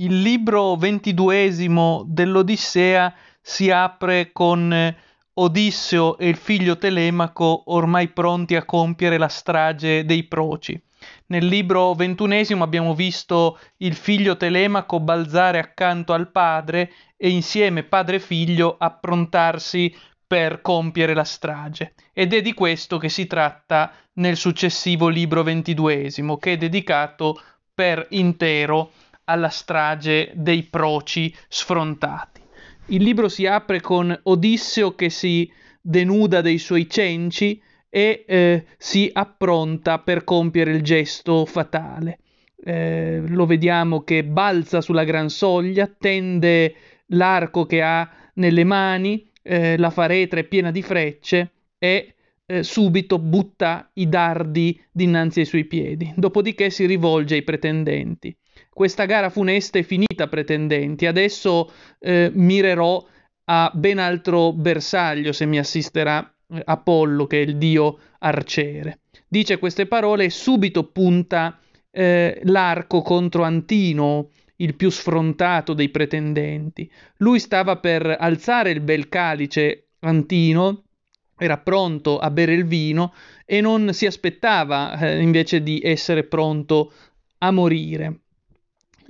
Il libro ventiduesimo dell'Odissea si apre con eh, Odisseo e il figlio Telemaco ormai pronti a compiere la strage dei Proci. Nel libro ventunesimo abbiamo visto il figlio Telemaco balzare accanto al padre e insieme padre e figlio approntarsi per compiere la strage. Ed è di questo che si tratta nel successivo libro ventiduesimo, che è dedicato per intero alla strage dei proci sfrontati. Il libro si apre con Odisseo che si denuda dei suoi cenci e eh, si appronta per compiere il gesto fatale. Eh, lo vediamo che balza sulla gran soglia, tende l'arco che ha nelle mani, eh, la faretra è piena di frecce e eh, subito butta i dardi dinanzi ai suoi piedi. Dopodiché si rivolge ai pretendenti. Questa gara funesta è finita, pretendenti. Adesso eh, mirerò a ben altro bersaglio se mi assisterà eh, Apollo, che è il dio arciere. Dice queste parole e subito punta eh, l'arco contro Antino, il più sfrontato dei pretendenti. Lui stava per alzare il bel calice Antino, era pronto a bere il vino e non si aspettava eh, invece di essere pronto a morire.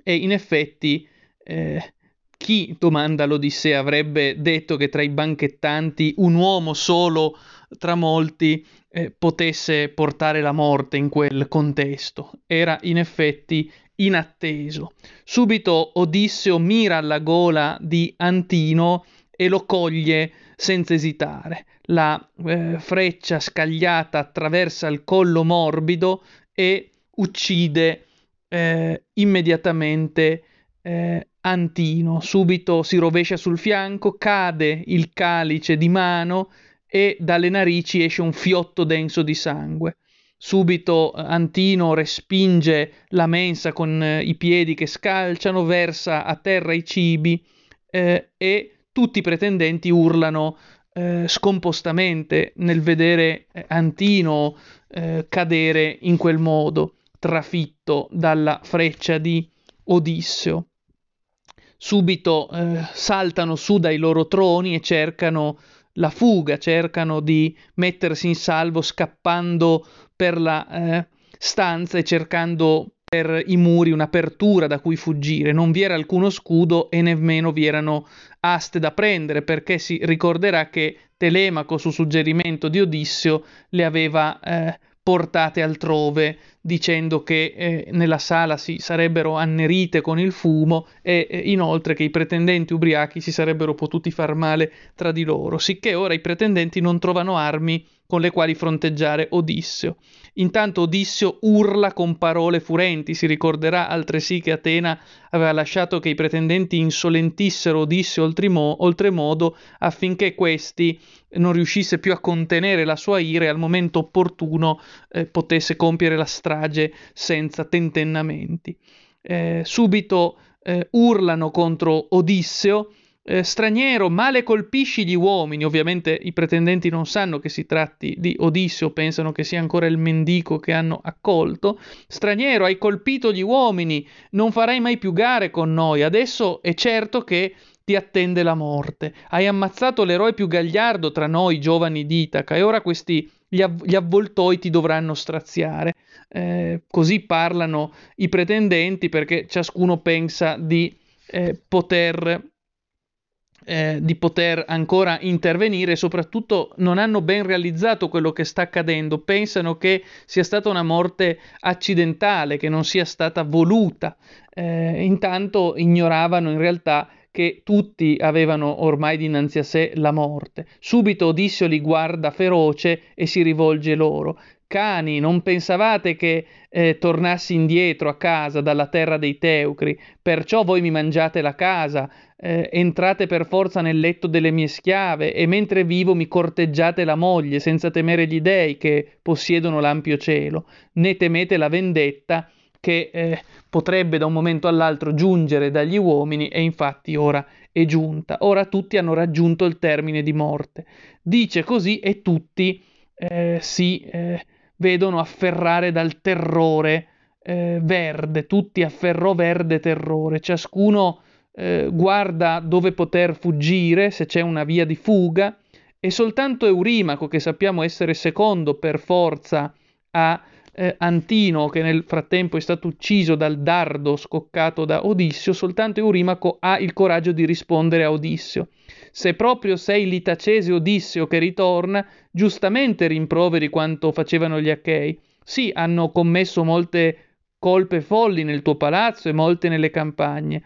E in effetti, eh, chi, domanda l'Odissea, avrebbe detto che tra i banchettanti un uomo solo tra molti eh, potesse portare la morte in quel contesto? Era in effetti inatteso. Subito Odisseo mira alla gola di Antino e lo coglie senza esitare. La eh, freccia scagliata attraversa il collo morbido e uccide eh, immediatamente eh, Antino. Subito si rovescia sul fianco, cade il calice di mano e dalle narici esce un fiotto denso di sangue. Subito eh, Antino respinge la mensa con eh, i piedi che scalciano, versa a terra i cibi eh, e tutti i pretendenti urlano eh, scompostamente nel vedere eh, Antino eh, cadere in quel modo trafitto dalla freccia di Odisseo. Subito eh, saltano su dai loro troni e cercano la fuga, cercano di mettersi in salvo scappando per la eh, stanza e cercando per i muri un'apertura da cui fuggire. Non vi era alcuno scudo e nemmeno vi erano aste da prendere, perché si ricorderà che Telemaco, su suggerimento di Odisseo, le aveva eh, portate altrove, dicendo che eh, nella sala si sarebbero annerite con il fumo e eh, inoltre che i pretendenti ubriachi si sarebbero potuti far male tra di loro, sicché ora i pretendenti non trovano armi con le quali fronteggiare Odisseo. Intanto Odisseo urla con parole furenti, si ricorderà altresì che Atena aveva lasciato che i pretendenti insolentissero Odisseo oltremo- oltremodo affinché questi non riuscisse più a contenere la sua ira e al momento opportuno eh, potesse compiere la strage senza tentennamenti. Eh, subito eh, urlano contro Odisseo eh, straniero, male colpisci gli uomini. Ovviamente i pretendenti non sanno che si tratti di Odisseo, pensano che sia ancora il mendico che hanno accolto. Straniero, hai colpito gli uomini, non farai mai più gare con noi. Adesso è certo che ti attende la morte. Hai ammazzato l'eroe più gagliardo tra noi giovani di Itaca e ora questi gli, av- gli avvoltoi ti dovranno straziare. Eh, così parlano i pretendenti perché ciascuno pensa di eh, poter eh, di poter ancora intervenire e soprattutto non hanno ben realizzato quello che sta accadendo, pensano che sia stata una morte accidentale, che non sia stata voluta, eh, intanto ignoravano in realtà che tutti avevano ormai dinanzi a sé la morte. Subito Odisseo li guarda feroce e si rivolge loro. Cani, non pensavate che eh, tornassi indietro a casa dalla terra dei Teucri, perciò voi mi mangiate la casa, eh, entrate per forza nel letto delle mie schiave e mentre vivo mi corteggiate la moglie senza temere gli dei che possiedono l'ampio cielo, né temete la vendetta che eh, potrebbe da un momento all'altro giungere dagli uomini e infatti ora è giunta. Ora tutti hanno raggiunto il termine di morte. Dice così e tutti eh, si eh, vedono afferrare dal terrore eh, verde, tutti afferrò verde terrore, ciascuno eh, guarda dove poter fuggire, se c'è una via di fuga, e soltanto Eurimaco, che sappiamo essere secondo per forza a eh, Antino, che nel frattempo è stato ucciso dal dardo scoccato da Odissio, soltanto Eurimaco ha il coraggio di rispondere a Odissio. Se proprio sei l'itacese Odisseo che ritorna, giustamente rimproveri quanto facevano gli Achei. Sì, hanno commesso molte colpe folli nel tuo palazzo e molte nelle campagne,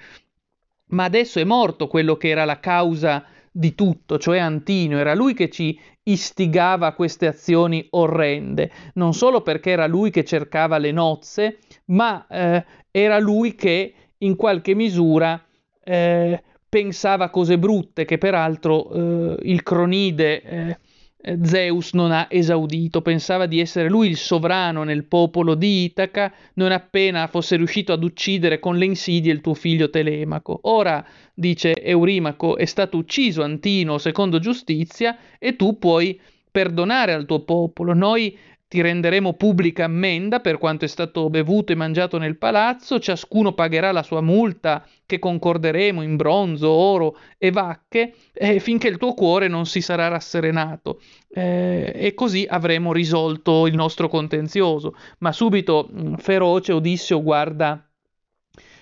ma adesso è morto quello che era la causa di tutto, cioè Antino, era lui che ci istigava a queste azioni orrende, non solo perché era lui che cercava le nozze, ma eh, era lui che in qualche misura eh, pensava cose brutte che peraltro eh, il cronide eh, Zeus non ha esaudito, pensava di essere lui il sovrano nel popolo di Itaca, non appena fosse riuscito ad uccidere con le insidie il tuo figlio Telemaco. Ora, dice Eurimaco, è stato ucciso Antino secondo giustizia e tu puoi perdonare al tuo popolo. Noi ti renderemo pubblica ammenda per quanto è stato bevuto e mangiato nel palazzo, ciascuno pagherà la sua multa che concorderemo in bronzo, oro e vacche, eh, finché il tuo cuore non si sarà rasserenato. Eh, e così avremo risolto il nostro contenzioso. Ma subito, mm, feroce, Odisseo guarda,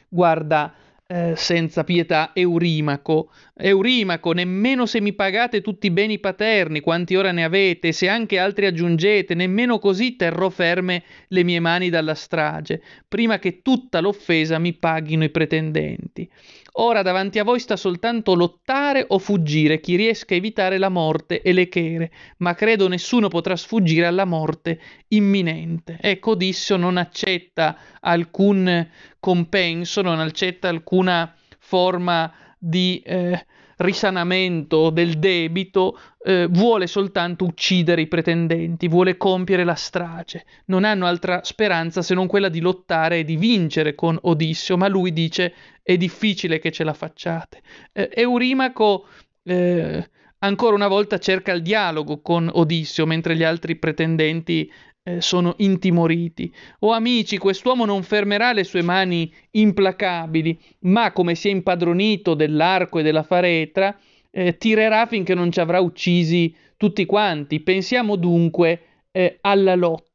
guarda eh, senza pietà Eurimaco. Eurimaco, nemmeno se mi pagate tutti i beni paterni, quanti ora ne avete, se anche altri aggiungete, nemmeno così terrò ferme le mie mani dalla strage, prima che tutta l'offesa mi paghino i pretendenti. Ora davanti a voi sta soltanto lottare o fuggire chi riesca a evitare la morte e le chere, ma credo nessuno potrà sfuggire alla morte imminente. Ecco, Odissio non accetta alcun compenso, non accetta alcuna forma di eh, risanamento del debito, eh, vuole soltanto uccidere i pretendenti, vuole compiere la strage. Non hanno altra speranza se non quella di lottare e di vincere con Odisseo, ma lui dice è difficile che ce la facciate. Eh, Eurimaco eh, ancora una volta cerca il dialogo con Odisseo, mentre gli altri pretendenti eh, sono intimoriti. O amici, quest'uomo non fermerà le sue mani implacabili, ma come si è impadronito dell'arco e della faretra, eh, tirerà finché non ci avrà uccisi tutti quanti. Pensiamo dunque eh, alla lotta.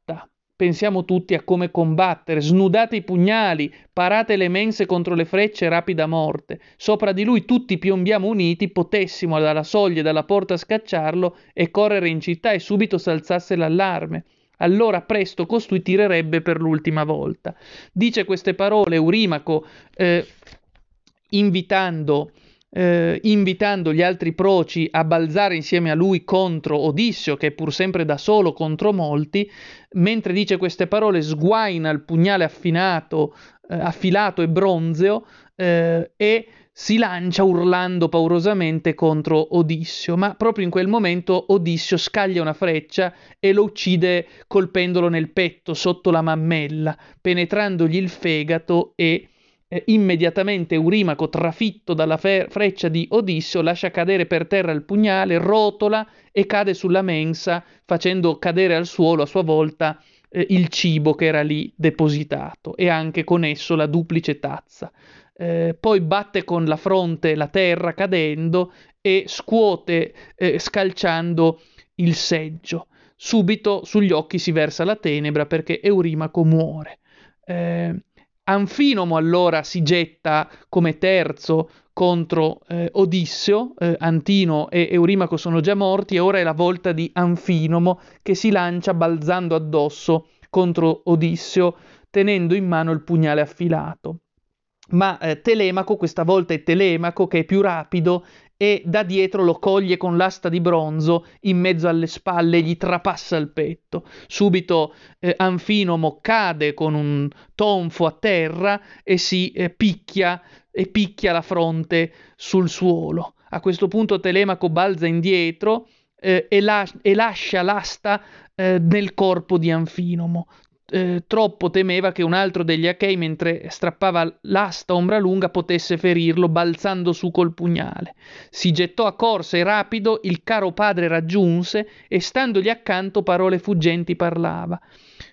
Pensiamo tutti a come combattere, snudate i pugnali, parate le mense contro le frecce, rapida morte. Sopra di lui tutti piombiamo uniti, potessimo dalla soglia e dalla porta scacciarlo e correre in città e subito s'alzasse l'allarme allora presto costui tirerebbe per l'ultima volta. Dice queste parole Eurimaco eh, invitando, eh, invitando gli altri proci a balzare insieme a lui contro Odisseo, che è pur sempre da solo contro molti, mentre dice queste parole sguaina il pugnale affinato, eh, affilato e bronzeo eh, e si lancia urlando paurosamente contro Odissio, ma proprio in quel momento Odissio scaglia una freccia e lo uccide colpendolo nel petto, sotto la mammella, penetrandogli il fegato e eh, immediatamente Eurimaco, trafitto dalla fe- freccia di Odissio, lascia cadere per terra il pugnale, rotola e cade sulla mensa, facendo cadere al suolo a sua volta eh, il cibo che era lì depositato e anche con esso la duplice tazza eh, poi batte con la fronte la terra cadendo e scuote eh, scalciando il seggio. Subito sugli occhi si versa la tenebra perché Eurimaco muore. Eh, Anfinomo allora si getta come terzo contro eh, Odisseo, eh, Antino e Eurimaco sono già morti e ora è la volta di Anfinomo che si lancia balzando addosso contro Odisseo tenendo in mano il pugnale affilato ma eh, Telemaco, questa volta è Telemaco che è più rapido e da dietro lo coglie con l'asta di bronzo in mezzo alle spalle, gli trapassa il petto. Subito eh, Anfinomo cade con un tonfo a terra e si eh, picchia e picchia la fronte sul suolo. A questo punto Telemaco balza indietro eh, e, la- e, lascia l'asta eh, nel corpo di Anfinomo eh, troppo temeva che un altro degli Achei, mentre strappava l'asta ombra lunga, potesse ferirlo balzando su col pugnale. Si gettò a corsa e rapido, il caro padre raggiunse e standogli accanto parole fuggenti parlava.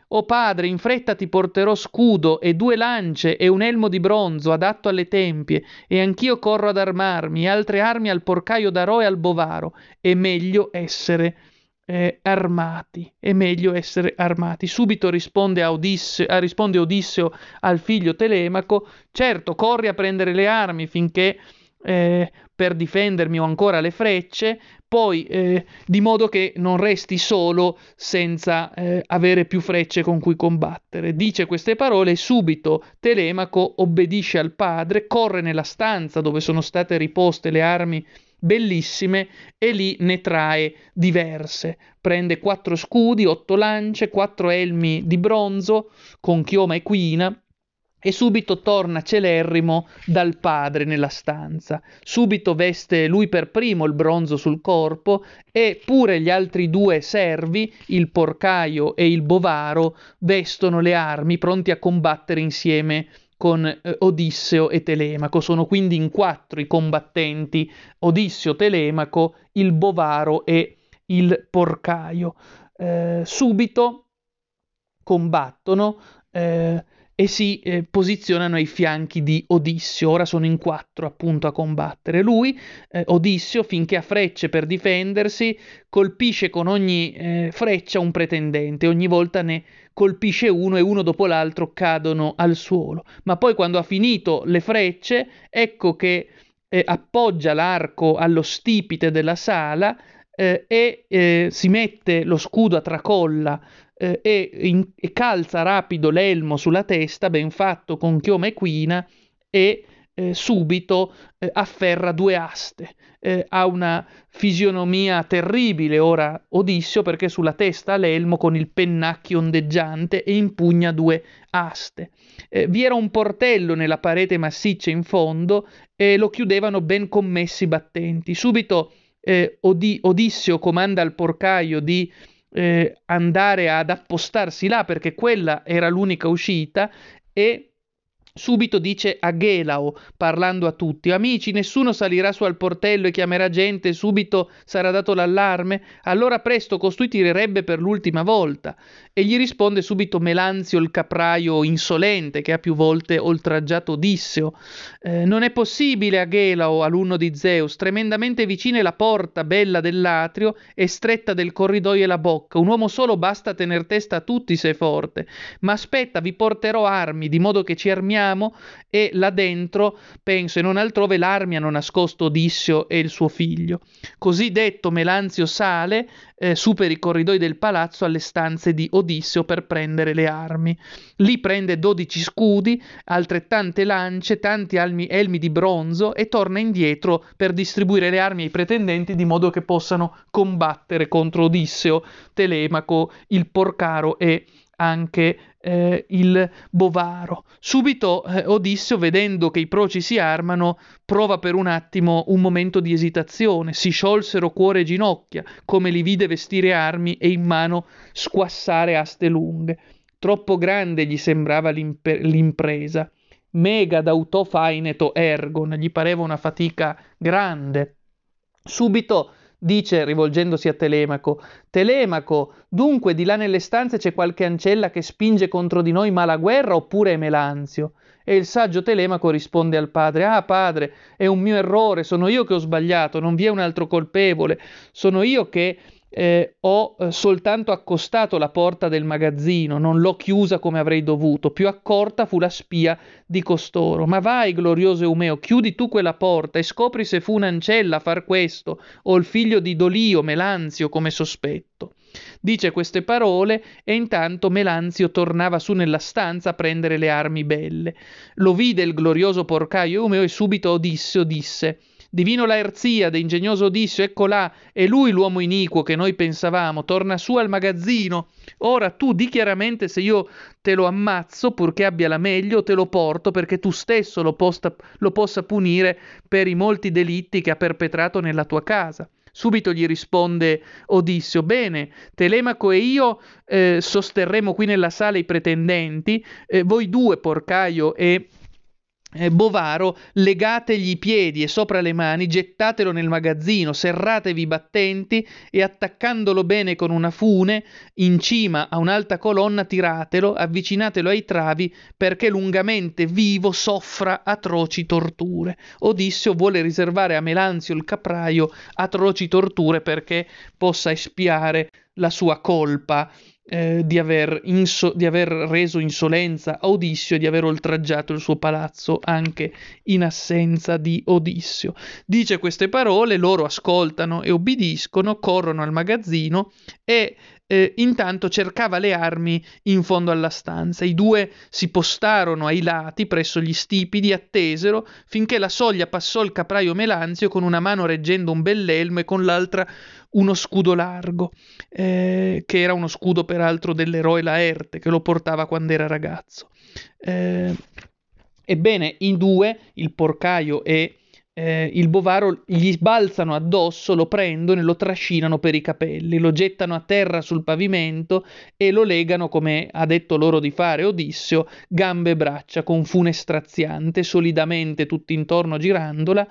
O padre, in fretta ti porterò scudo e due lance e un elmo di bronzo adatto alle tempie, e anch'io corro ad armarmi, e altre armi al porcaio darò e al bovaro. È meglio essere eh, armati, è meglio essere armati. Subito risponde, a Odisseo, eh, risponde Odisseo al figlio Telemaco, certo, corri a prendere le armi finché eh, per difendermi ho ancora le frecce, poi eh, di modo che non resti solo senza eh, avere più frecce con cui combattere. Dice queste parole e subito Telemaco obbedisce al padre, corre nella stanza dove sono state riposte le armi bellissime e lì ne trae diverse. Prende quattro scudi, otto lance, quattro elmi di bronzo con chioma equina e subito torna celerrimo dal padre nella stanza. Subito veste lui per primo il bronzo sul corpo e pure gli altri due servi, il porcaio e il bovaro, vestono le armi pronti a combattere insieme con eh, Odisseo e Telemaco. Sono quindi in quattro i combattenti, Odisseo, Telemaco, il bovaro e il porcaio. Eh, subito combattono eh, e si eh, posizionano ai fianchi di Odissio. Ora sono in quattro appunto a combattere. Lui, eh, Odissio, finché ha frecce per difendersi, colpisce con ogni eh, freccia un pretendente, ogni volta ne colpisce uno e uno dopo l'altro cadono al suolo. Ma poi quando ha finito le frecce, ecco che eh, appoggia l'arco allo stipite della sala eh, e eh, si mette lo scudo a tracolla eh, e, in, e, calza rapido l'elmo sulla testa, ben fatto con chioma equina, e eh, subito eh, afferra due aste. Eh, ha una fisionomia terribile ora Odissio perché sulla testa ha l'elmo con il pennacchio ondeggiante e impugna due aste. Eh, vi era un portello nella parete massiccia in fondo e lo chiudevano ben commessi battenti. Subito eh, Od- Odissio comanda al porcaio di eh, andare ad appostarsi là perché quella era l'unica uscita e Subito dice a Gelao, parlando a tutti, amici, nessuno salirà su al portello e chiamerà gente, subito sarà dato l'allarme, allora presto costui tirerebbe per l'ultima volta. E gli risponde subito Melanzio il capraio insolente che ha più volte oltraggiato Odisseo. Eh, non è possibile a Gelao, alunno di Zeus, tremendamente vicina è la porta bella dell'atrio e stretta del corridoio e la bocca. Un uomo solo basta tener testa a tutti se è forte. Ma aspetta, vi porterò armi, di modo che ci armiamo troviamo e là dentro, penso e non altrove, l'armi hanno nascosto Odissio e il suo figlio. Così detto, Melanzio sale eh, su per i corridoi del palazzo alle stanze di Odisseo per prendere le armi. Lì prende dodici scudi, altrettante lance, tanti almi, elmi di bronzo e torna indietro per distribuire le armi ai pretendenti di modo che possano combattere contro Odisseo, Telemaco, il Porcaro e anche eh, il bovaro. Subito eh, Odisseo, vedendo che i proci si armano, prova per un attimo un momento di esitazione, si sciolsero cuore e ginocchia, come li vide vestire armi e in mano squassare aste lunghe. Troppo grande gli sembrava l'imp- l'impresa. Mega d'auto faineto ergon, gli pareva una fatica grande. Subito dice rivolgendosi a Telemaco, Telemaco, dunque di là nelle stanze c'è qualche ancella che spinge contro di noi mala guerra oppure è Melanzio? E il saggio Telemaco risponde al padre, ah padre, è un mio errore, sono io che ho sbagliato, non vi è un altro colpevole, sono io che eh, ho eh, soltanto accostato la porta del magazzino, non l'ho chiusa come avrei dovuto, più accorta fu la spia di costoro. Ma vai, glorioso Eumeo, chiudi tu quella porta e scopri se fu un'ancella a far questo, o il figlio di Dolio, Melanzio, come sospetto. Dice queste parole e intanto Melanzio tornava su nella stanza a prendere le armi belle. Lo vide il glorioso porcaio Eumeo e subito Odisseo disse Divino Laerzia, ingegnoso Odisseo, ecco là, è lui l'uomo iniquo che noi pensavamo, torna su al magazzino. Ora tu di chiaramente se io te lo ammazzo purché abbia la meglio, te lo porto perché tu stesso lo, posta, lo possa punire per i molti delitti che ha perpetrato nella tua casa. Subito gli risponde Odisseo, bene, Telemaco e io eh, sosterremo qui nella sala i pretendenti, eh, voi due, Porcaio e Bovaro, legategli i piedi e sopra le mani, gettatelo nel magazzino, serratevi i battenti e attaccandolo bene con una fune, in cima a un'alta colonna tiratelo, avvicinatelo ai travi perché lungamente vivo soffra atroci torture. Odisseo vuole riservare a Melanzio il capraio atroci torture perché possa espiare la sua colpa eh, di, aver inso- di, aver reso insolenza a Odissio e di aver oltraggiato il suo palazzo anche in assenza di Odissio. Dice queste parole, loro ascoltano e obbediscono, corrono al magazzino e eh, intanto cercava le armi in fondo alla stanza. I due si postarono ai lati presso gli stipidi, attesero finché la soglia passò il capraio Melanzio con una mano reggendo un bell'elmo e con l'altra uno scudo largo, eh, che era uno scudo peraltro dell'eroe Laerte che lo portava quando era ragazzo. Eh, ebbene, i due, il porcaio e eh, il bovaro, gli balzano addosso, lo prendono e lo trascinano per i capelli, lo gettano a terra sul pavimento e lo legano, come ha detto loro di fare Odisseo, gambe e braccia con fune straziante, solidamente tutt'intorno girandola,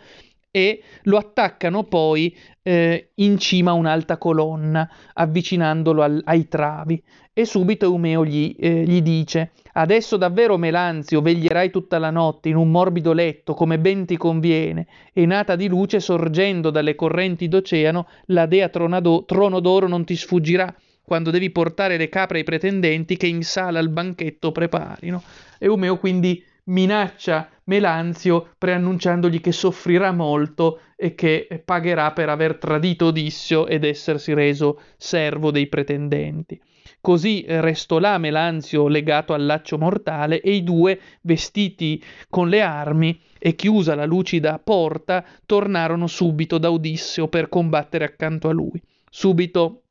e lo attaccano poi eh, in cima a un'alta colonna, avvicinandolo al, ai travi. E subito Eumeo gli, eh, gli, dice: Adesso davvero, Melanzio, veglierai tutta la notte in un morbido letto, come ben ti conviene, e nata di luce sorgendo dalle correnti d'oceano, la dea tronado, trono d'oro non ti sfuggirà quando devi portare le capre ai pretendenti che in sala al banchetto preparino. Eumeo quindi minaccia Melanzio preannunciandogli che soffrirà molto e che pagherà per aver tradito Odissio ed essersi reso servo dei pretendenti. Così restò là Melanzio legato al laccio mortale e i due, vestiti con le armi e chiusa la lucida porta, tornarono subito da Odisseo per combattere accanto a lui. Subito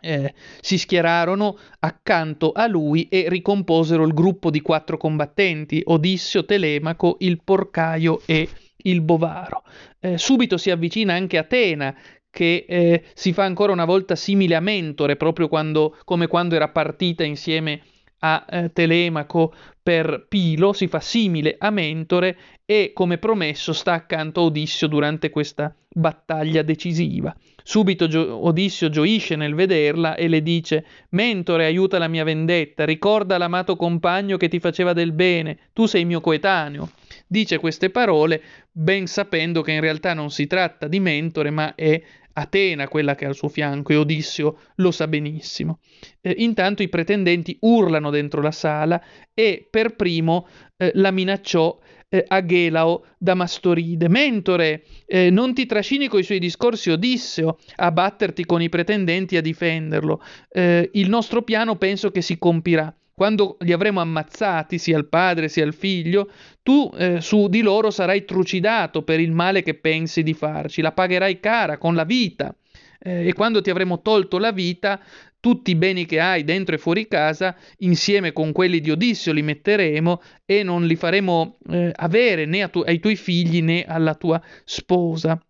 eh, si schierarono accanto a lui e ricomposero il gruppo di quattro combattenti, Odissio, Telemaco, il porcaio e il bovaro. Eh, subito si avvicina anche Atena, che eh, si fa ancora una volta simile a Mentore, proprio quando, come quando era partita insieme a eh, Telemaco per Pilo, si fa simile a Mentore e come promesso sta accanto a Odissio durante questa battaglia decisiva. Subito Gio- Odissio gioisce nel vederla e le dice Mentore, aiuta la mia vendetta, ricorda l'amato compagno che ti faceva del bene, tu sei mio coetaneo. Dice queste parole ben sapendo che in realtà non si tratta di Mentore, ma è Atena quella che è al suo fianco e Odissio lo sa benissimo. Eh, intanto i pretendenti urlano dentro la sala e per primo eh, la minacciò eh, Aghelao da Mastoride. Mentore, eh, non ti trascini coi suoi discorsi Odisseo a batterti con i pretendenti a difenderlo. Eh, il nostro piano penso che si compirà. Quando li avremo ammazzati, sia il padre sia il figlio, tu eh, su di loro sarai trucidato per il male che pensi di farci, la pagherai cara con la vita. Eh, e quando ti avremo tolto la vita, tutti i beni che hai dentro e fuori casa, insieme con quelli di Odisseo, li metteremo e non li faremo eh, avere né tu- ai tuoi figli né alla tua sposa.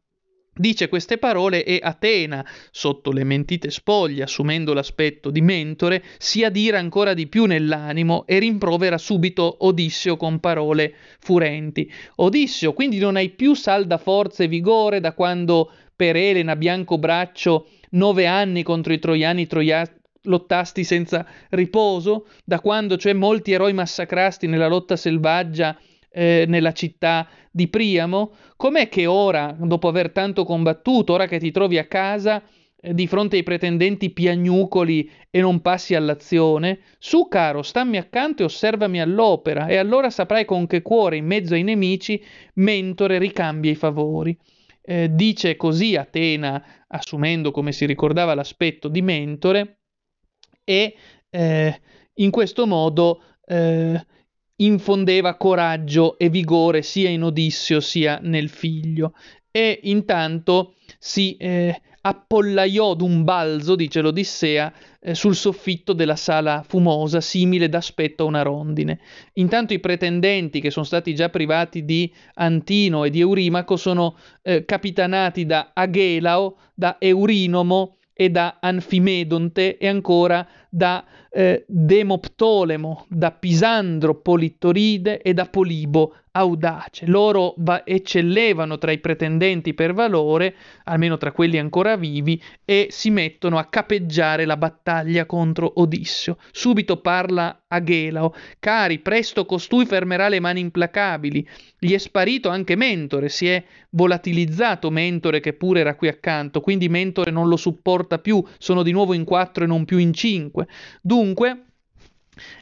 Dice queste parole e Atena, sotto le mentite spoglie, assumendo l'aspetto di mentore, si adira ancora di più nell'animo e rimprovera subito Odisseo con parole furenti. Odisseo, quindi non hai più salda forza e vigore da quando per Elena Biancobraccio nove anni contro i troiani troia- lottasti senza riposo, da quando cioè molti eroi massacrasti nella lotta selvaggia eh, nella città di Priamo, com'è che ora, dopo aver tanto combattuto, ora che ti trovi a casa, eh, di fronte ai pretendenti piagnucoli e non passi all'azione? Su, caro, stammi accanto e osservami all'opera, e allora saprai con che cuore, in mezzo ai nemici, mentore ricambia i favori. Eh, dice così Atena, assumendo come si ricordava l'aspetto di mentore, e eh, in questo modo eh, infondeva coraggio e vigore sia in Odisseo sia nel figlio. E intanto si eh, appollaiò d'un balzo, dice l'Odissea, eh, sul soffitto della sala fumosa, simile d'aspetto a una rondine. Intanto i pretendenti, che sono stati già privati di Antino e di Eurimaco, sono eh, capitanati da Aghelao, da Eurinomo e da Anfimedonte e ancora da eh, Demoptolemo, da Pisandro Polittoride e da Polibo audace. Loro va- eccellevano tra i pretendenti per valore, almeno tra quelli ancora vivi, e si mettono a capeggiare la battaglia contro Odisseo. Subito parla Aghelao, cari, presto costui fermerà le mani implacabili. Gli è sparito anche Mentore, si è volatilizzato Mentore che pure era qui accanto, quindi Mentore non lo supporta più, sono di nuovo in quattro e non più in cinque. Dunque,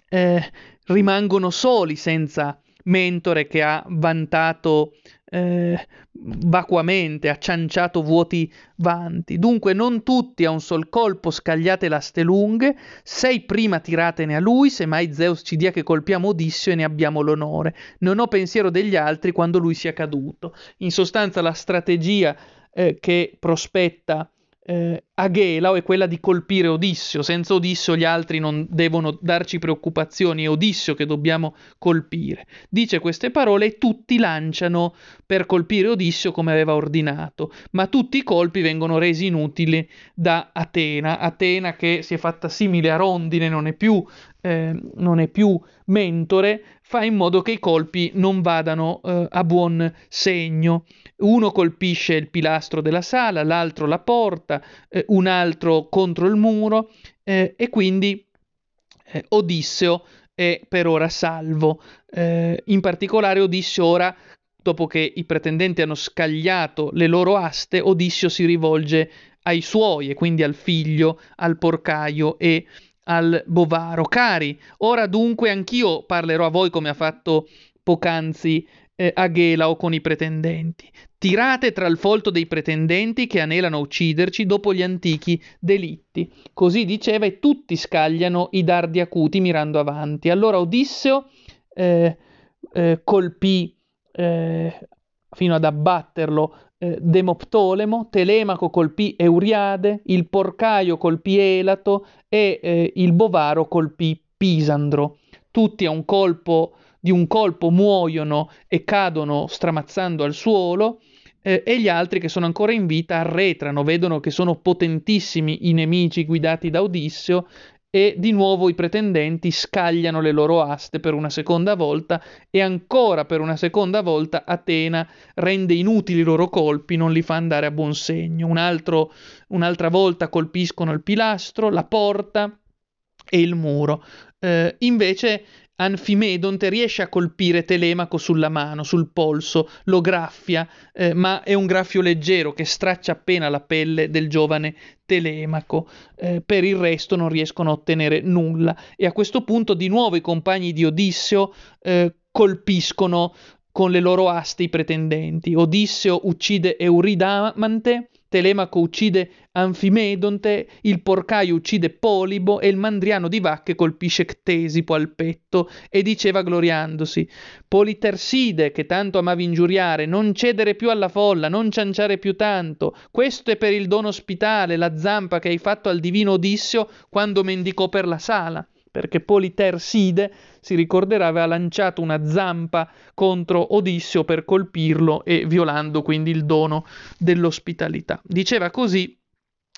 eh, rimangono soli senza mentore che ha vantato eh, vacuamente, ha cianciato vuoti vanti. Dunque non tutti a un sol colpo scagliate l'aste lunghe, sei prima tiratene a lui, se mai Zeus ci dia che colpiamo Odisseo e ne abbiamo l'onore. Non ho pensiero degli altri quando lui sia caduto. In sostanza la strategia eh, che prospetta eh, Aghelao è quella di colpire Odisseo. Senza Odisseo gli altri non devono darci preoccupazioni, è Odisseo che dobbiamo colpire. Dice queste parole e tutti lanciano per colpire Odisseo come aveva ordinato, ma tutti i colpi vengono resi inutili da Atena. Atena che si è fatta simile a rondine, non è più, eh, non è più mentore, fa in modo che i colpi non vadano eh, a buon segno. Uno colpisce il pilastro della sala, l'altro la porta, eh, un altro contro il muro eh, e quindi eh, Odisseo è per ora salvo. In particolare Odisseo ora, dopo che i pretendenti hanno scagliato le loro aste, Odisseo si rivolge ai suoi e quindi al figlio, al porcaio e al bovaro. Cari, ora dunque anch'io parlerò a voi come ha fatto poc'anzi eh, Aghelao con i pretendenti. Tirate tra il folto dei pretendenti che anelano a ucciderci dopo gli antichi delitti. Così diceva e tutti scagliano i dardi acuti mirando avanti. Allora Odisseo eh, eh, colpì eh, fino ad abbatterlo eh, Demoptolemo, Telemaco colpì Euriade, il porcaio colpì Elato e eh, il bovaro colpì Pisandro. Tutti a un colpo di un colpo muoiono e cadono stramazzando al suolo eh, e gli altri che sono ancora in vita arretrano, vedono che sono potentissimi i nemici guidati da Odisseo e di nuovo i pretendenti scagliano le loro aste per una seconda volta e ancora per una seconda volta Atena rende inutili i loro colpi, non li fa andare a buon segno. Un altro, un'altra volta colpiscono il pilastro, la porta e il muro. Eh, invece Anfimedonte riesce a colpire Telemaco sulla mano, sul polso, lo graffia, eh, ma è un graffio leggero che straccia appena la pelle del giovane Telemaco. Eh, per il resto non riescono a ottenere nulla e a questo punto di nuovo i compagni di Odisseo eh, colpiscono con le loro aste i pretendenti. Odisseo uccide Euridamante Telemaco uccide Anfimedonte, il porcaio uccide Polibo e il mandriano di vacche colpisce Ctesipo al petto. E diceva gloriandosi Politerside, che tanto amavi ingiuriare, non cedere più alla folla, non cianciare più tanto, questo è per il dono ospitale, la zampa che hai fatto al divino Odisseo quando mendicò per la sala perché Politerside, si ricorderà, aveva lanciato una zampa contro Odisseo per colpirlo e violando quindi il dono dell'ospitalità. Diceva così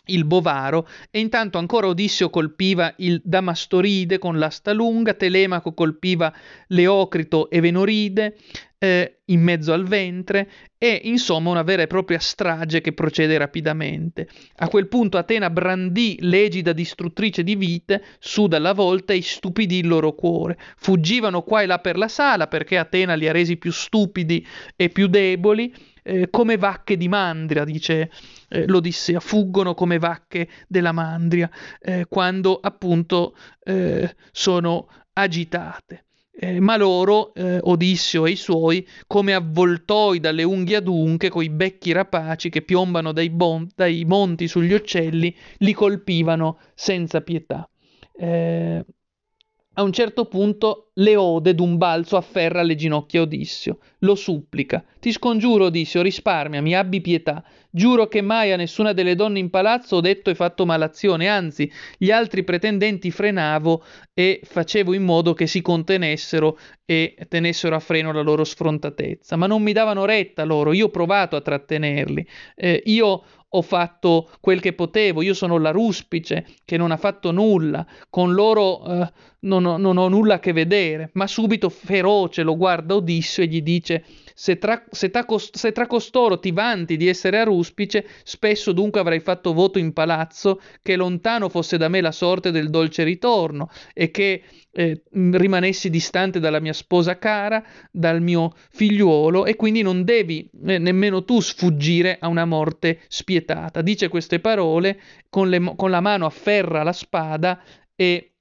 il bovaro, e intanto ancora Odisseo colpiva il Damastoride con l'asta lunga, Telemaco colpiva Leocrito e Venoride, eh, in mezzo al ventre e insomma una vera e propria strage che procede rapidamente. A quel punto Atena brandì l'egida distruttrice di vite su dalla volta e stupidì il loro cuore. Fuggivano qua e là per la sala perché Atena li ha resi più stupidi e più deboli, eh, come vacche di mandria, dice eh, l'Odissea, fuggono come vacche della mandria eh, quando appunto eh, sono agitate. Eh, ma loro, eh, Odisseo e i suoi, come avvoltoi dalle unghie adunche, coi becchi rapaci che piombano dai, bon- dai monti sugli uccelli, li colpivano senza pietà. A un certo punto Leode d'un balzo afferra le ginocchia Odissio, lo supplica. Ti scongiuro, Odissio, risparmiami, abbi pietà. Giuro che mai a nessuna delle donne in palazzo ho detto e fatto malazione, anzi, gli altri pretendenti frenavo e facevo in modo che si contenessero e tenessero a freno la loro sfrontatezza. Ma non mi davano retta loro, io ho provato a trattenerli. Eh, io ho fatto quel che potevo, io sono la ruspice che non ha fatto nulla, con loro eh, non, ho, non, ho, nulla a che vedere, ma subito feroce lo guarda Odisseo e gli dice se tra, se, cost- se tra, costoro ti vanti di essere a ruspice, spesso dunque avrai fatto voto in palazzo che lontano fosse da me la sorte del dolce ritorno e che eh, rimanessi distante dalla mia sposa cara, dal mio figliuolo e quindi non devi eh, nemmeno tu sfuggire a una morte spietata. Dice queste parole, con, le, con la mano afferra la spada e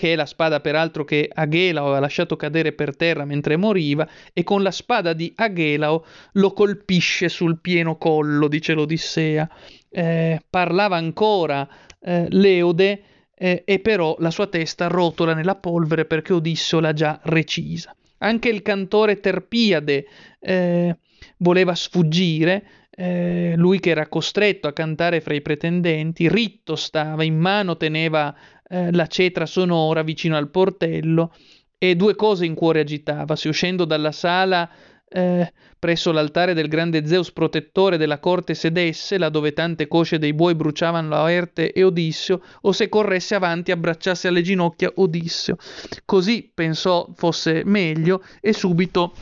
che è la spada peraltro che Aghelao aveva lasciato cadere per terra mentre moriva, e con la spada di Aghelao lo colpisce sul pieno collo, dice l'Odissea. Eh, parlava ancora eh, Leode, eh, e però la sua testa rotola nella polvere perché Odisseo l'ha già recisa. Anche il cantore Terpiade eh, voleva sfuggire, eh, lui che era costretto a cantare fra i pretendenti, ritto stava, in mano teneva eh, la cetra sonora vicino al portello e due cose in cuore agitava. Se uscendo dalla sala eh, presso l'altare del grande Zeus protettore della corte sedesse, là dove tante cosce dei buoi bruciavano Laerte e Odisseo, o se corresse avanti e abbracciasse alle ginocchia Odisseo. Così pensò fosse meglio e subito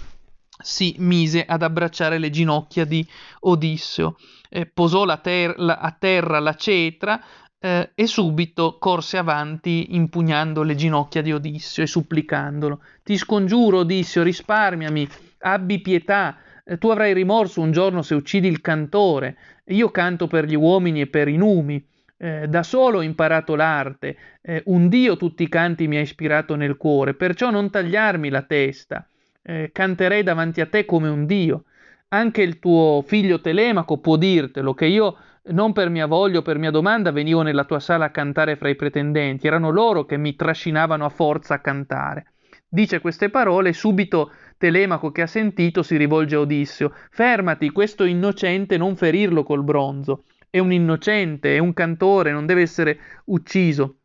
si mise ad abbracciare le ginocchia di Odisseo. Eh, posò ter- la, a terra la cetra, eh, e subito corse avanti impugnando le ginocchia di Odisseo e supplicandolo. Ti scongiuro, Odisseo, risparmiami, abbi pietà. Eh, tu avrai rimorso un giorno se uccidi il cantore. Io canto per gli uomini e per i numi. Eh, da solo ho imparato l'arte, eh, un Dio tutti i canti mi ha ispirato nel cuore, perciò non tagliarmi la testa, eh, canterei davanti a te come un Dio. Anche il tuo figlio Telemaco può dirtelo, che io non per mia voglia o per mia domanda venivo nella tua sala a cantare fra i pretendenti, erano loro che mi trascinavano a forza a cantare. Dice queste parole e subito Telemaco che ha sentito si rivolge a Odisseo. Fermati, questo innocente non ferirlo col bronzo. È un innocente, è un cantore, non deve essere ucciso.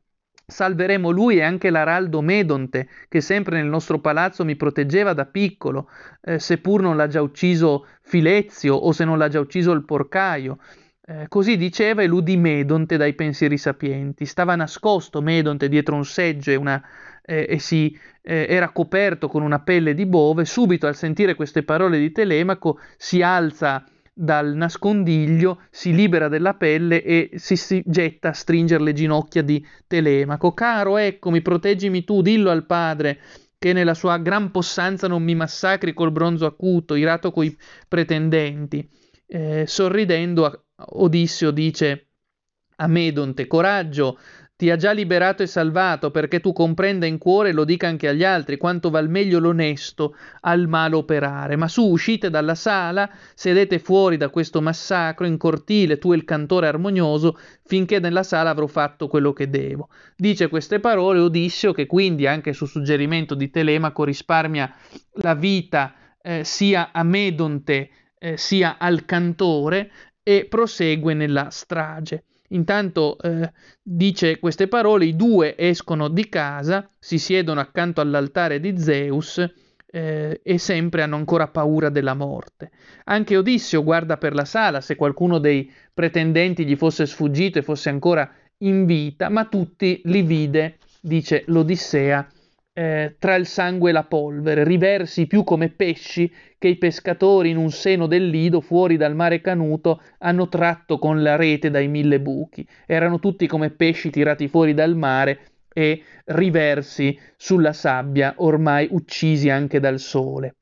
Salveremo lui e anche l'araldo Medonte, che sempre nel nostro palazzo mi proteggeva da piccolo, eh, seppur non l'ha già ucciso Filezio o se non l'ha già ucciso il porcaio. Eh, così diceva e l'udì Medonte dai pensieri sapienti. Stava nascosto Medonte dietro un seggio e, una, eh, e si eh, era coperto con una pelle di bove. Subito al sentire queste parole di Telemaco si alza dal nascondiglio, si libera della pelle e si, si getta a stringere le ginocchia di Telemaco. Caro, eccomi, proteggimi tu, dillo al padre che nella sua gran possanza non mi massacri col bronzo acuto, irato coi pretendenti. Eh, sorridendo, Odisseo dice a Medonte, coraggio, ti ha già liberato e salvato perché tu comprenda in cuore e lo dica anche agli altri quanto val meglio l'onesto al malo operare. Ma su, uscite dalla sala, sedete fuori da questo massacro in cortile, tu e il cantore armonioso, finché nella sala avrò fatto quello che devo. Dice queste parole Odisseo che quindi anche su suggerimento di Telemaco risparmia la vita eh, sia a Medonte eh, sia al cantore e prosegue nella strage. Intanto eh, dice queste parole, i due escono di casa, si siedono accanto all'altare di Zeus eh, e sempre hanno ancora paura della morte. Anche Odisseo guarda per la sala se qualcuno dei pretendenti gli fosse sfuggito e fosse ancora in vita, ma tutti li vide, dice l'Odissea, eh, tra il sangue e la polvere, riversi più come pesci che i pescatori in un seno del lido fuori dal mare canuto hanno tratto con la rete dai mille buchi. Erano tutti come pesci tirati fuori dal mare e riversi sulla sabbia, ormai uccisi anche dal sole.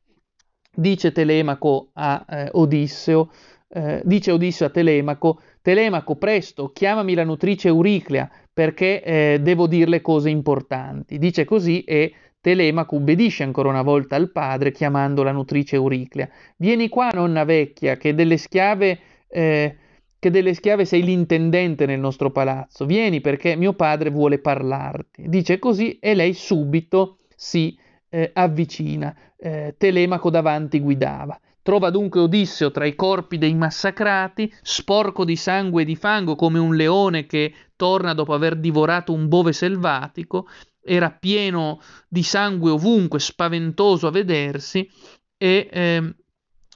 Dice Telemaco a eh, Odisseo, eh, dice Odisseo a Telemaco, Telemaco, presto, chiamami la nutrice Euriclea, perché eh, devo dirle cose importanti. Dice così e Telemaco ubbidisce ancora una volta al padre chiamando la nutrice Euriclea. Vieni qua, nonna vecchia, che delle schiave... Eh, che delle schiave sei l'intendente nel nostro palazzo. Vieni perché mio padre vuole parlarti. Dice così e lei subito si eh, avvicina. Eh, Telemaco davanti guidava. Trova dunque Odisseo tra i corpi dei massacrati, sporco di sangue e di fango come un leone che torna dopo aver divorato un bove selvatico, era pieno di sangue ovunque, spaventoso a vedersi, e eh,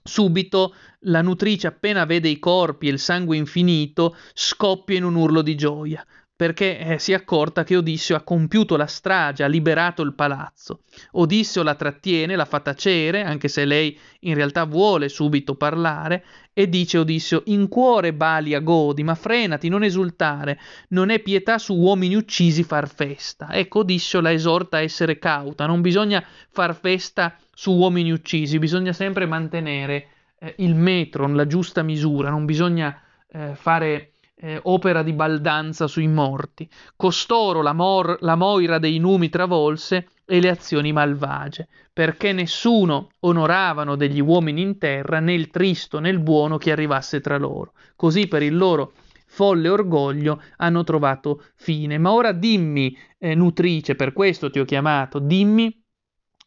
subito la nutrice appena vede i corpi e il sangue infinito scoppia in un urlo di gioia perché eh, si è accorta che Odisseo ha compiuto la strage, ha liberato il palazzo. Odisseo la trattiene, la fa tacere, anche se lei in realtà vuole subito parlare, e dice Odisseo, in cuore Balia godi, ma frenati, non esultare, non è pietà su uomini uccisi far festa. Ecco, Odisseo la esorta a essere cauta, non bisogna far festa su uomini uccisi, bisogna sempre mantenere eh, il metro, la giusta misura, non bisogna eh, fare eh, opera di baldanza sui morti. Costoro la, mor- la moira dei numi travolse e le azioni malvagie, perché nessuno onoravano degli uomini in terra né il tristo né il buono che arrivasse tra loro. Così per il loro folle orgoglio hanno trovato fine. Ma ora dimmi, eh, nutrice, per questo ti ho chiamato, dimmi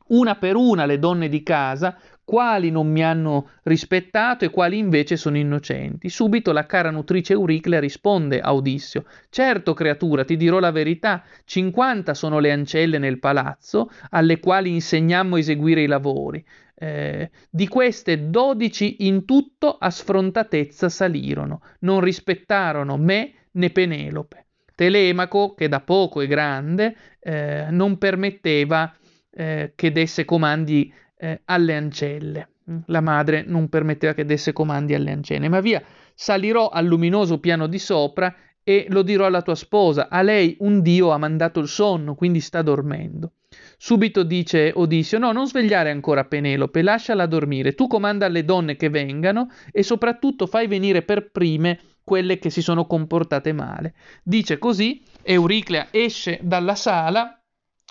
una per una le donne di casa quali non mi hanno rispettato e quali invece sono innocenti. Subito la cara nutrice Euriclea risponde a Odissio: Certo, creatura, ti dirò la verità: 50 sono le ancelle nel palazzo alle quali insegnammo a eseguire i lavori. Eh, di queste 12 in tutto a sfrontatezza salirono, non rispettarono me né Penelope. Telemaco, che da poco è grande, eh, non permetteva eh, che desse comandi eh, alle ancelle. Mm, la madre non permetteva che desse comandi alle ancelle. Ma via, salirò al luminoso piano di sopra e lo dirò alla tua sposa. A lei un dio ha mandato il sonno, quindi sta dormendo. Subito dice Odissio: No, non svegliare ancora Penelope, lasciala dormire. Tu comanda alle donne che vengano e soprattutto fai venire per prime quelle che si sono comportate male. Dice così, Euriclea esce dalla sala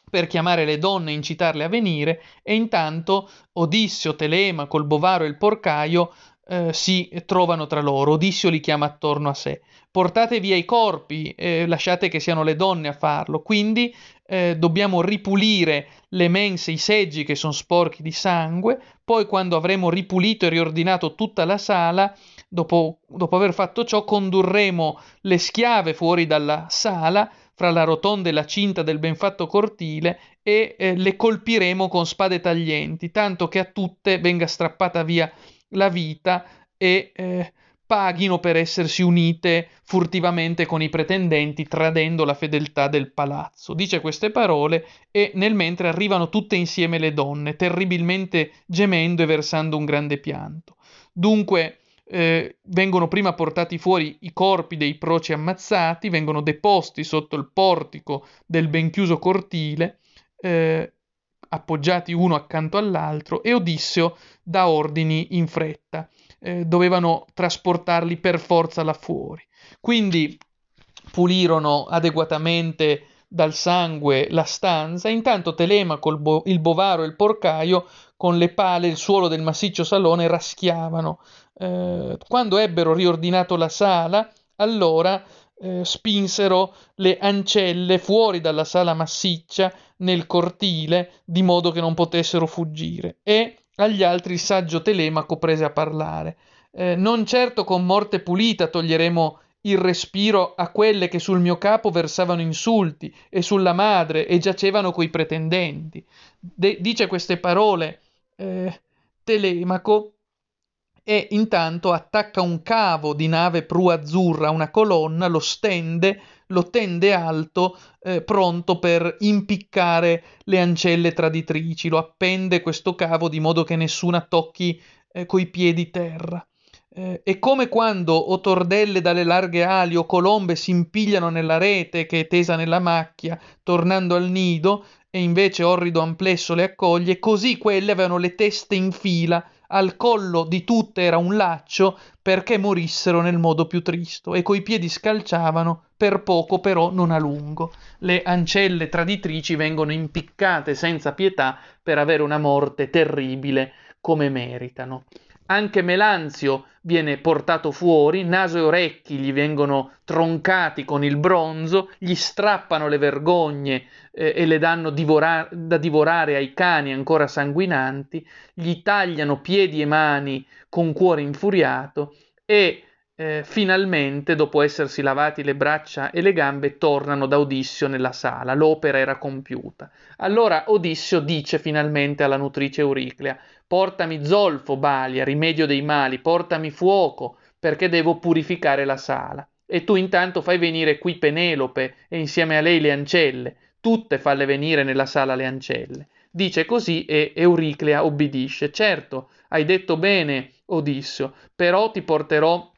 per chiamare le donne e incitarle a venire, e intanto Odissio, Telema, col bovaro e il porcaio eh, si trovano tra loro. Odissio li chiama attorno a sé. Portate via i corpi, eh, lasciate che siano le donne a farlo. Quindi eh, dobbiamo ripulire le mense, i seggi che sono sporchi di sangue. Poi, quando avremo ripulito e riordinato tutta la sala, dopo, dopo aver fatto ciò, condurremo le schiave fuori dalla sala fra la rotonda e la cinta del benfatto cortile e eh, le colpiremo con spade taglienti, tanto che a tutte venga strappata via la vita e eh, paghino per essersi unite furtivamente con i pretendenti, tradendo la fedeltà del palazzo. Dice queste parole e nel mentre arrivano tutte insieme le donne, terribilmente gemendo e versando un grande pianto. Dunque eh, vengono prima portati fuori i corpi dei proci ammazzati, vengono deposti sotto il portico del ben chiuso cortile, eh, appoggiati uno accanto all'altro, e Odisseo dà ordini in fretta. Eh, dovevano trasportarli per forza là fuori. Quindi pulirono adeguatamente dal sangue la stanza, intanto Telemaco, il, bo- il bovaro e il porcaio con le pale il suolo del massiccio salone raschiavano. Eh, quando ebbero riordinato la sala, allora eh, spinsero le ancelle fuori dalla sala massiccia nel cortile, di modo che non potessero fuggire, e agli altri il saggio Telemaco prese a parlare. Eh, non certo con morte pulita toglieremo il respiro a quelle che sul mio capo versavano insulti e sulla madre e giacevano coi pretendenti. De- dice queste parole eh, Telemaco e intanto attacca un cavo di nave pru azzurra a una colonna, lo stende, lo tende alto, eh, pronto per impiccare le ancelle traditrici, lo appende questo cavo di modo che nessuna tocchi eh, coi piedi terra. Eh, è come quando o tordelle dalle larghe ali o colombe si impigliano nella rete che è tesa nella macchia, tornando al nido, e invece orrido amplesso le accoglie, così quelle avevano le teste in fila, al collo di tutte era un laccio perché morissero nel modo più tristo e coi piedi scalciavano, per poco però non a lungo. Le ancelle traditrici vengono impiccate senza pietà per avere una morte terribile come meritano. Anche Melanzio viene portato fuori, naso e orecchi gli vengono troncati con il bronzo, gli strappano le vergogne eh, e le danno divora- da divorare ai cani ancora sanguinanti, gli tagliano piedi e mani con cuore infuriato e eh, finalmente, dopo essersi lavati le braccia e le gambe, tornano da Odissio nella sala. L'opera era compiuta. Allora Odissio dice finalmente alla nutrice Euriclea: Portami zolfo, Balia, rimedio dei mali, portami fuoco, perché devo purificare la sala. E tu intanto fai venire qui Penelope e insieme a lei le ancelle, tutte falle venire nella sala le ancelle. Dice così e Euriclea obbedisce. Certo, hai detto bene, Odissio, però ti porterò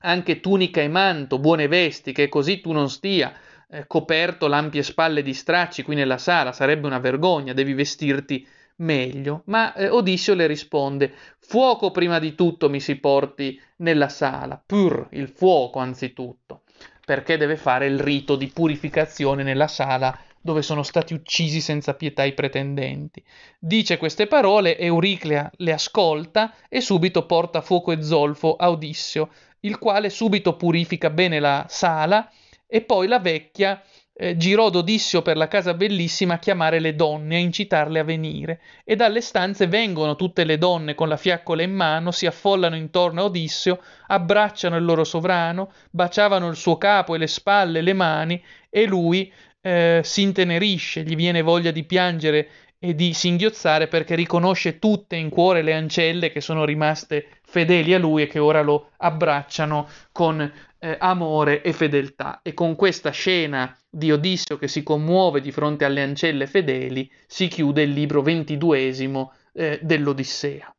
anche tunica e manto, buone vesti, che così tu non stia eh, coperto l'ampie spalle di stracci qui nella sala, sarebbe una vergogna, devi vestirti meglio. Ma eh, Odissio le risponde: Fuoco prima di tutto mi si porti nella sala, pur il fuoco anzitutto, perché deve fare il rito di purificazione nella sala dove sono stati uccisi senza pietà i pretendenti. Dice queste parole, Euriclea le ascolta e subito porta fuoco e zolfo a Odissio, il quale subito purifica bene la sala e poi la vecchia eh, girò Dodissio per la casa bellissima a chiamare le donne, a incitarle a venire, e dalle stanze vengono tutte le donne con la fiaccola in mano, si affollano intorno a Odissio, abbracciano il loro sovrano, baciavano il suo capo e le spalle, le mani, e lui eh, si intenerisce, gli viene voglia di piangere e di singhiozzare perché riconosce tutte in cuore le ancelle che sono rimaste fedeli a lui e che ora lo abbracciano con eh, amore e fedeltà. E con questa scena di Odisseo che si commuove di fronte alle ancelle fedeli si chiude il libro ventiduesimo eh, dell'Odissea.